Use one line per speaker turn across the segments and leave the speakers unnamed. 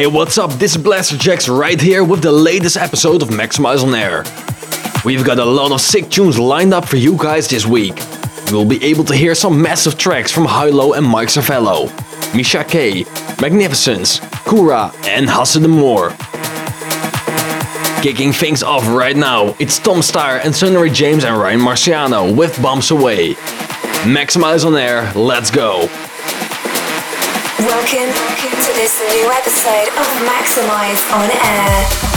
Hey, what's up? This is Blasterjaxx right here with the latest episode of Maxximize on Air. We've got a lot of sick tunes lined up for you guys this week. You'll be able to hear some massive tracks from Hi-Lo and Mike Cervello, Misha K, Magnificence, Kura, and Hasse de Moor. Kicking things off right now, it's Tom Staar and Sunnery James and Ryan Marciano with Bumps Away. Maxximize on Air, let's go!
Welcome to this new episode of Maxximize on Air.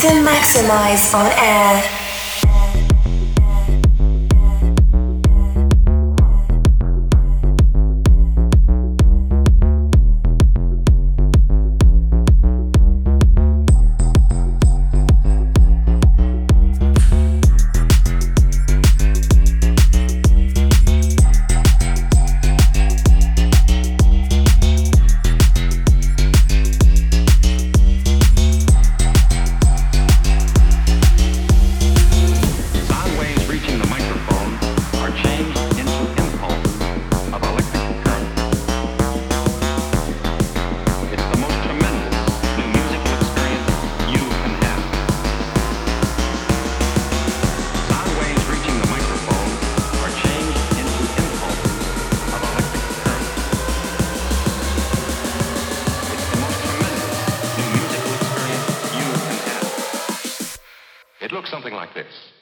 To Maxximize on Air.
this.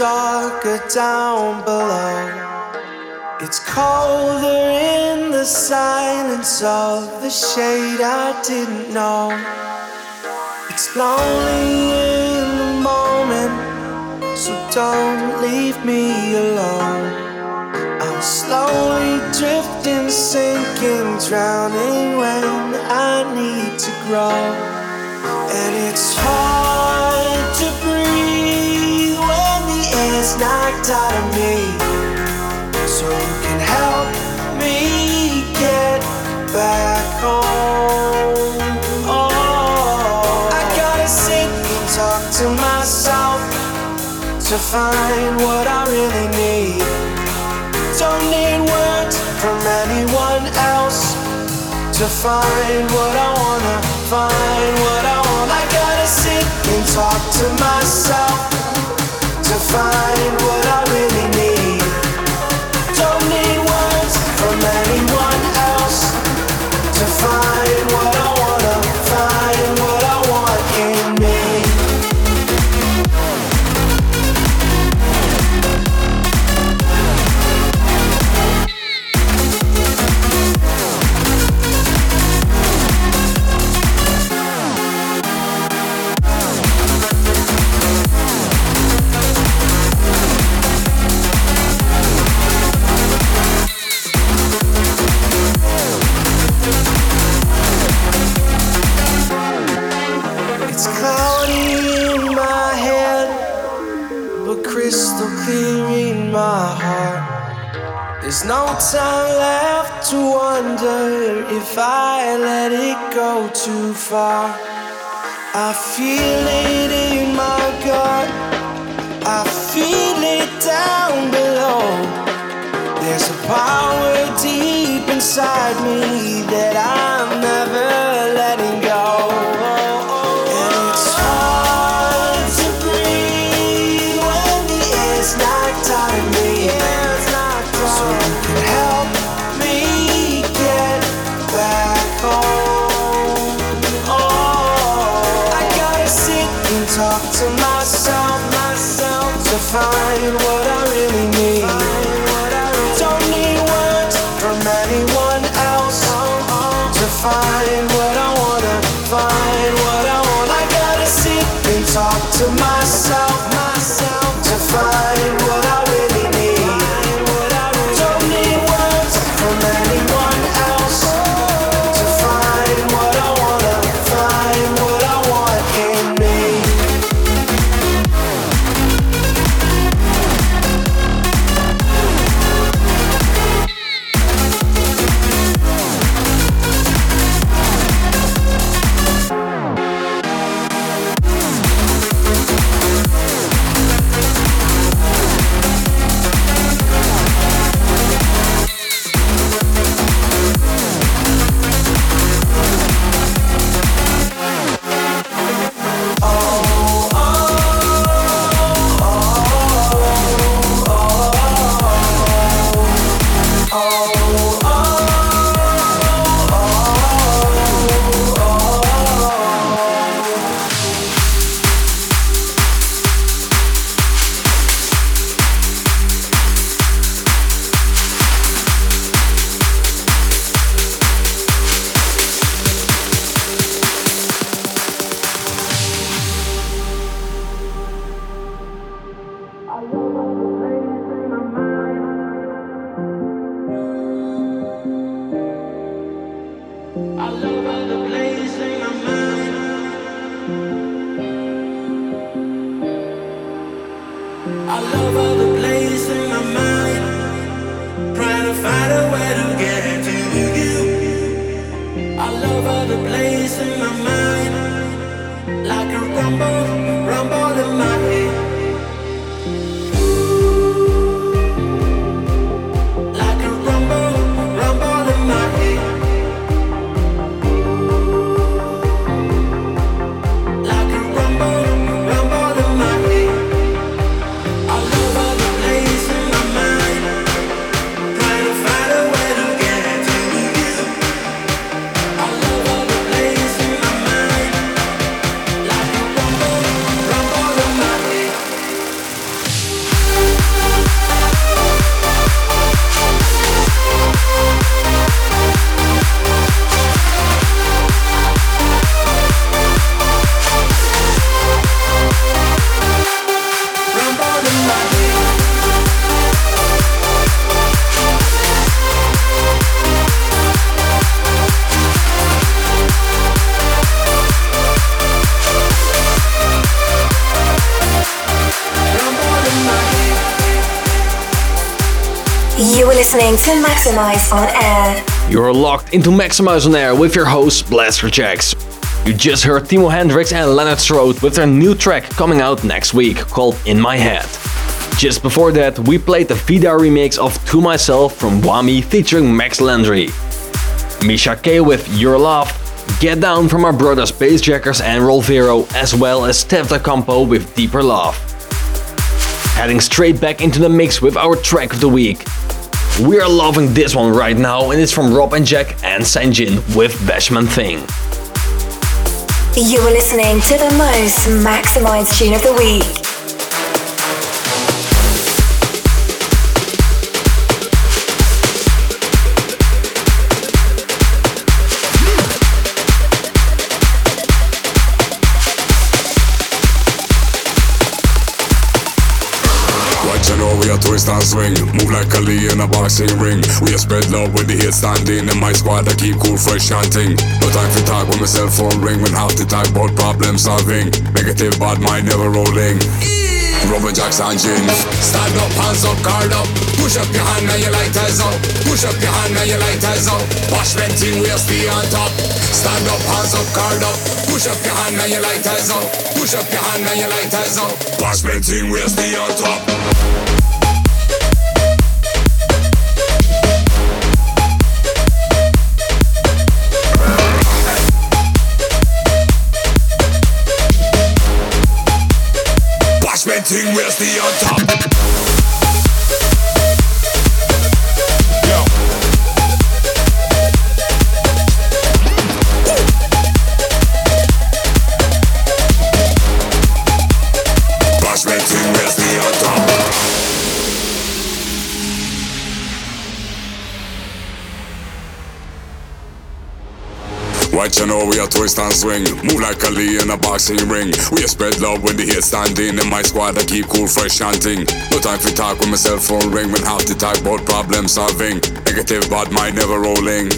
Darker down below. It's colder in the silence of the shade I didn't know. It's lonely in the moment, so don't leave me alone. I'm slowly drifting, sinking, drowning when I need to grow. And it's hard to breathe air's knocked out of me. So you can help me get back home. Oh, I gotta sit and talk to myself to find what I really need. Don't need words from anyone else to find what I wanna find what I want. I gotta sit and talk to myself find what I really need. There's no time left to wonder if I let it go too far. I feel it in my gut, I feel it down below. There's a power deep inside me that I'm never
listening to Maxximize on Air.
You're locked into Maxximize on Air with your host, Blaster Blasterjaxx. You just heard Timo Hendrix and Leonard Strode with their new track coming out next week called In My Head. Just before that, we played the Vida remix of To Myself from Wami featuring Max Landry. Misha K with Your Love, Get Down from our brothers Bassjackers and Rolvero, as well as Steph Da Campo with Deeper Love. Heading straight back into the mix with our track of the week. We are loving this one right now, and it's from Rob and Jack and Sanjin with Bashman Thing.
You are listening to the most maximized tune of the week.
Twist and swing. Move like Ali in a boxing ring. We are spread love with the hit standing. And my squad I keep cool, fresh hunting. No time for talk when my cell phone ring. When half the talk about problem solving. Negative bad mind never rolling. Rubber jacks and jeans. Stand up, hands up, guard up. Push up your hand and your lighters up. Push up your hand and your lighters up. Wash venting, we'll stay on top. Stand up, hands up, guard up. Push up your hand and your lighters up. Push up your hand and your lighters up. Wash venting, we'll stay on top. Thing, where's the on top? Right, you know we are twist and swing. Move like Ali in a boxing ring. We are spread love when the hit standing. In my squad, I keep cool, fresh chanting. No time for talk when my cell phone ring. When half the talk about problem solving. Negative bad mind never rolling.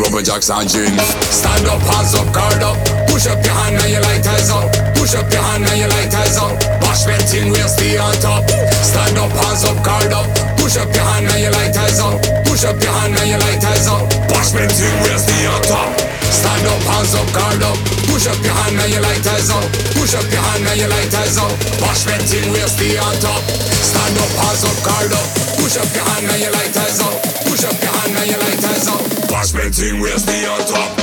Rubber jacks and jeans. Stand up, hands up, guard up. Push up your hand and your lighters up. Push up your hand and your lighters up. Wash venting, we'll stay on top. Stand up, hands up, guard up. Push up your hand and your lighters up. Push up your hand and your lighters up. Wash venting, we'll stay on top. Stand up, hands up, guard up. Push up your hand and your lighters up. Push up your hand and your lighters up. Wash venting, we'll stay on top. Stand up, hands up, guard up. Push up your hand and your lighters up. Push up your hand and your lighters up. Wash venting, we'll stay on top.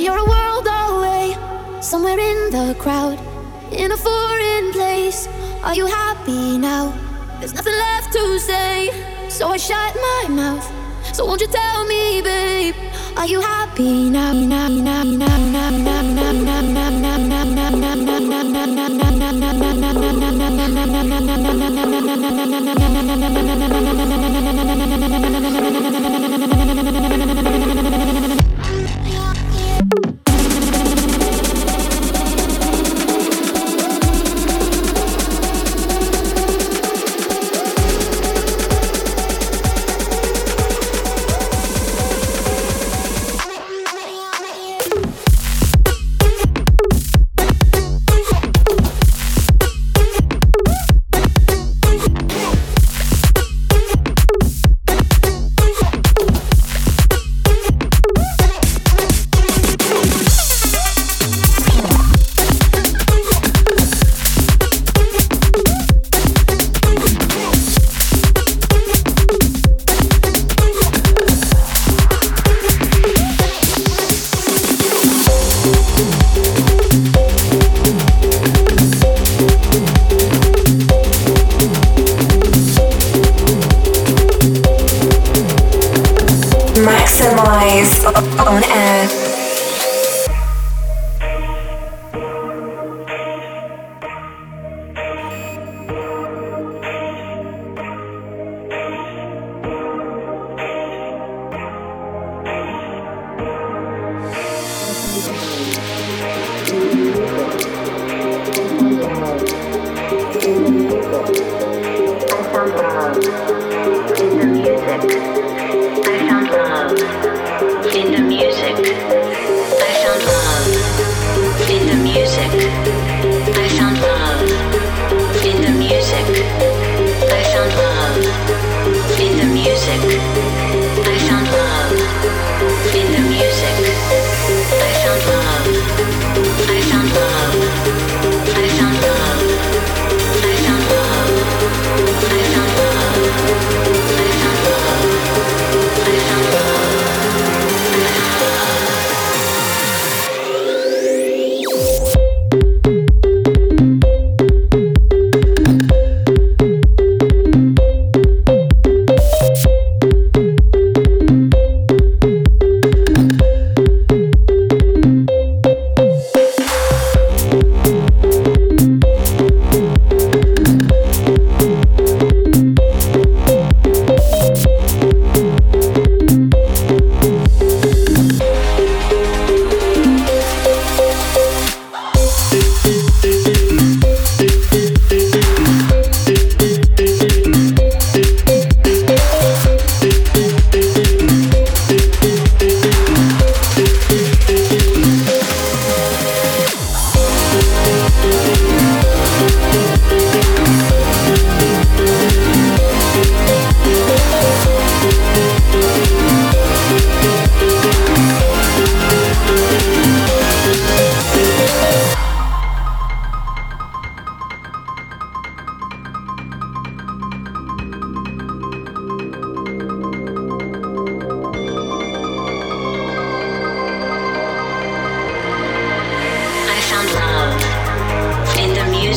You're a world away, somewhere in the crowd, in a foreign place. Are you happy now? There's nothing left to say, so I shut my mouth. So won't you tell me, babe? Are you happy now?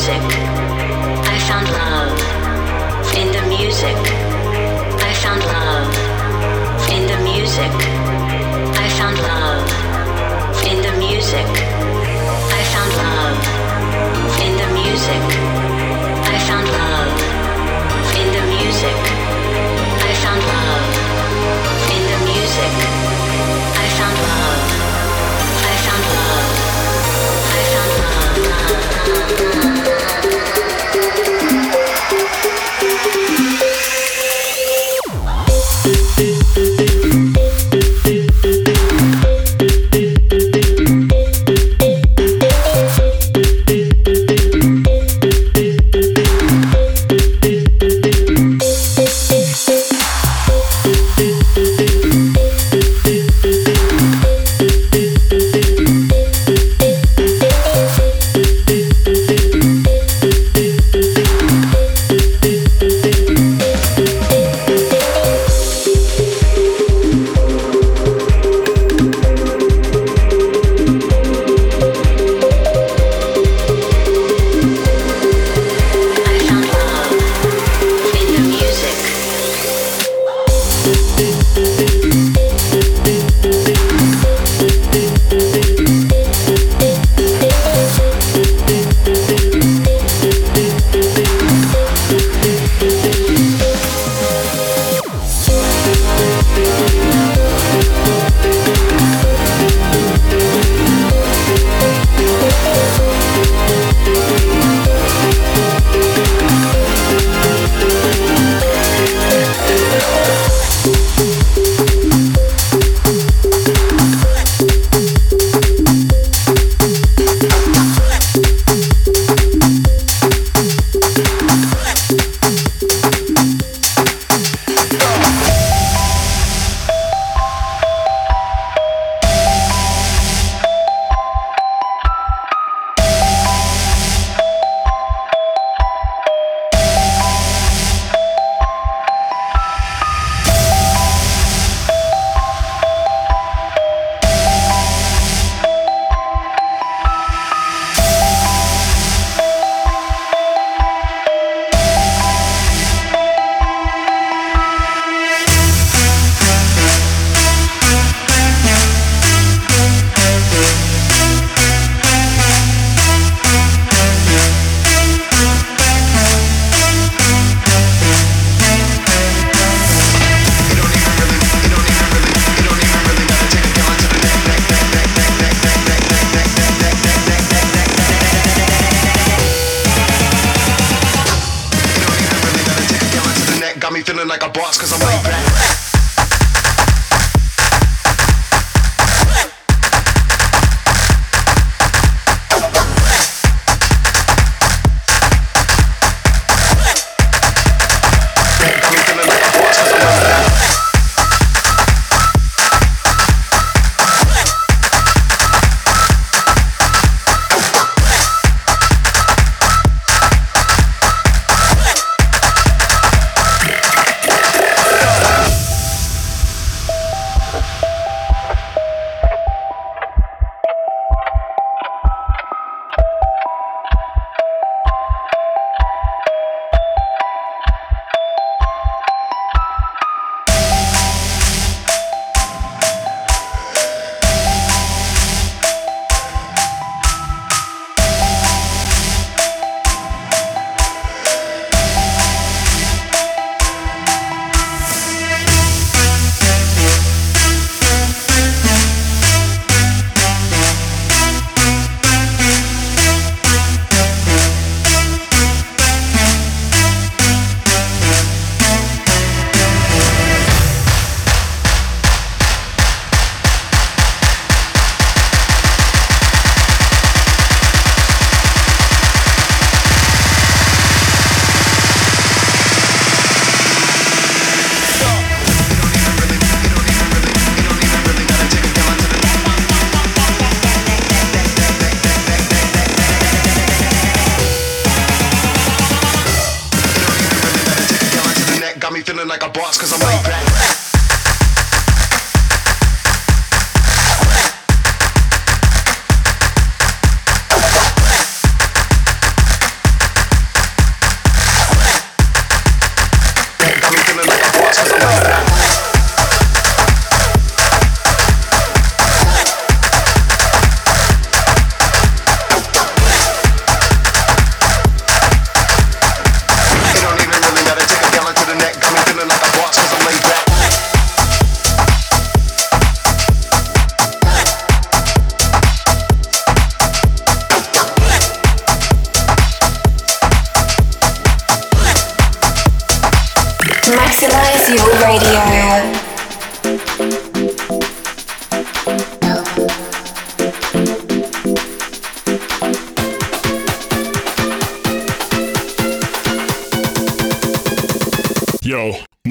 music. I found love. In the music. I found love. In the music.
I found love. In the music. I
found
love. In the music. I found love. In the music. I found love. In the music. I found love.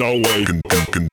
no way. Can, can, can.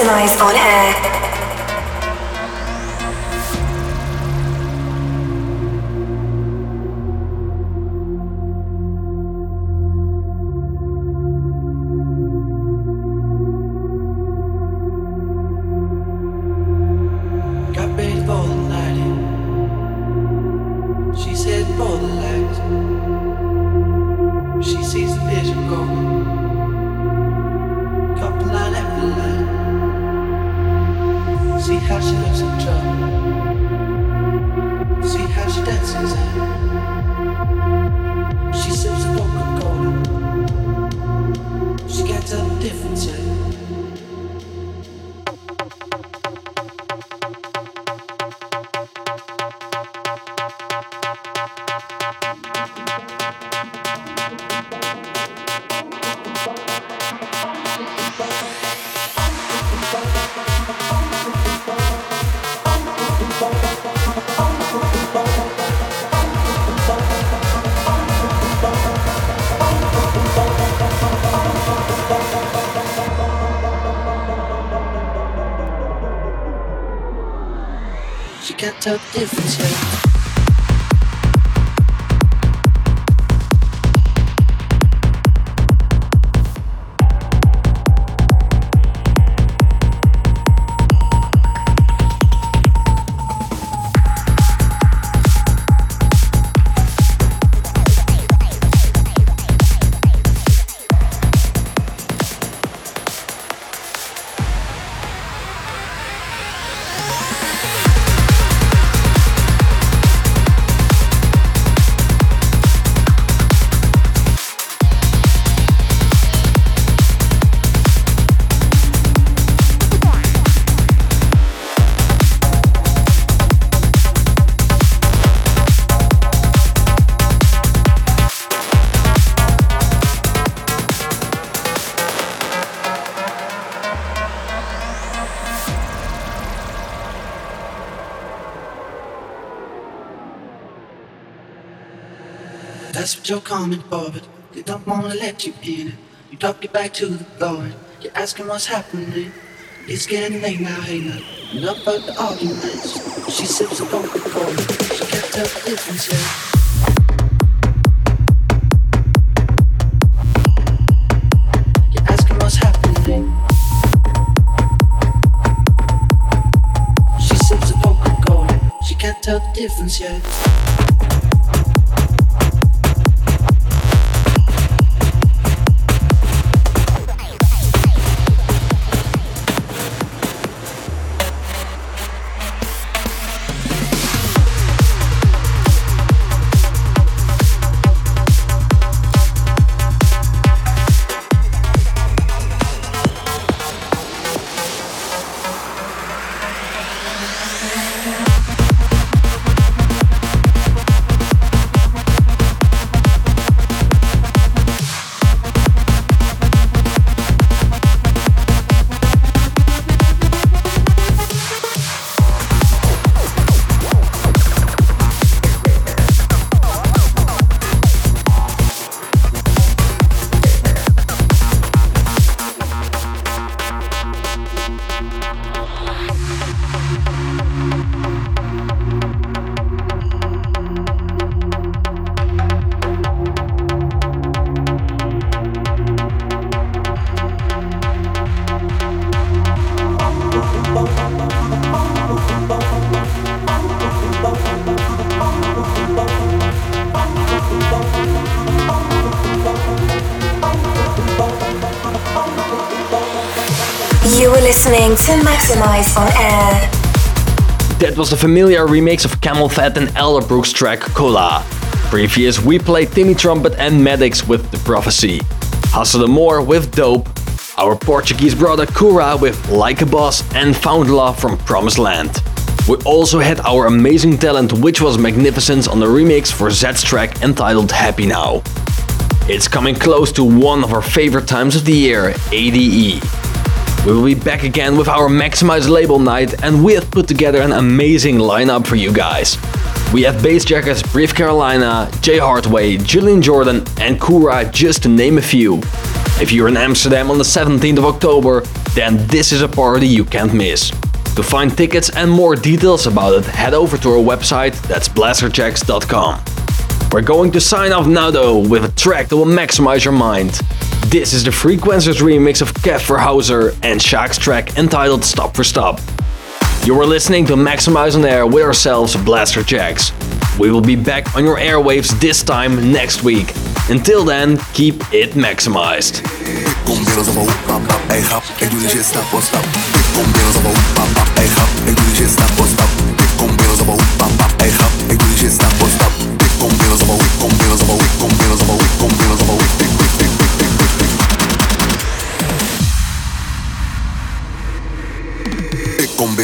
Of Maxximize on air.
You're coming forward. They don't wanna let you in. You drop it back to the floor. You're asking what's happening. It's getting late now, hey now. Enough about the arguments. She sips a Coca-Cola. She can't tell the difference Coca-Cola. She can't tell the difference yet.
On air.
That was the familiar remix of CamelPhat and Elderbrook's track Cola. Previous, we played Timmy Trumpet and Maddix with The Prophecy. Hasse de Moor with Dope. Our Portuguese brother Kura with Like a Boss and Found Love from Promised Land. We also had our amazing talent, which was Magnificence on the remix for Zedd's track entitled Happy Now. It's coming close to one of our favorite times of the year, ADE. We will be back again with our Maxximize label night, and we have put together an amazing lineup for you guys. We have Bassjackers, Breathe Carolina, Jay Hardway, Julian Jordan, and Kura, just to name a few. If you're in Amsterdam on the 17th of October, then this is a party you can't miss. To find tickets and more details about it, head over to our website, that's blasterjaxx.com. We're going to sign off now though with a track that will maximize your mind. This is the Frequencerz remix of Kev Verhouser and Shaq's track entitled Stop for Stop. You are listening to Maxximize on Air with ourselves, Blasterjaxx. We will be back on your airwaves this time next week. Until then, keep it maximized.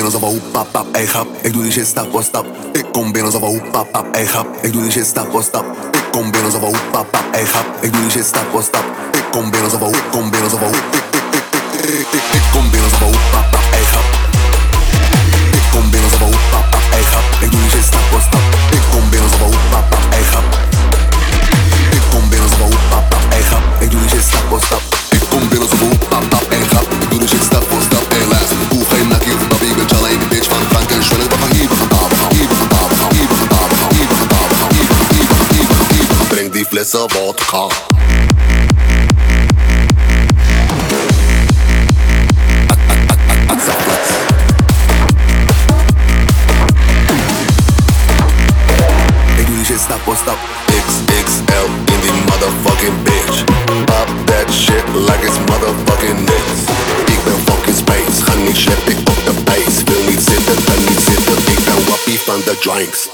Alsof ik ik kom binnen alsof hoep pap pap, ey grap. Ik kom binnen alsof hoep pap pap, ey grap. Ik doe die shit stap voor stap. Ik kom binnen alsof hoep pap pap, ey grap. Ik kom binnen alsof hoep pap pap, ey grap. Ik doe die shit stap voor stap. Ik kom binnen alsof hoep pap pap, ey grap. Ik doe die shit stap voor stap, ey laatst. Hoef geen nakkie of Die shit stap voor stap. XXL in die motherfucking bitch. Pop that shit like it's motherfucking niks. Ik ben fucking space, niet shit, ik op de base. Wil niet zitten, kan niet zitten, ik ben wappie van de drinks.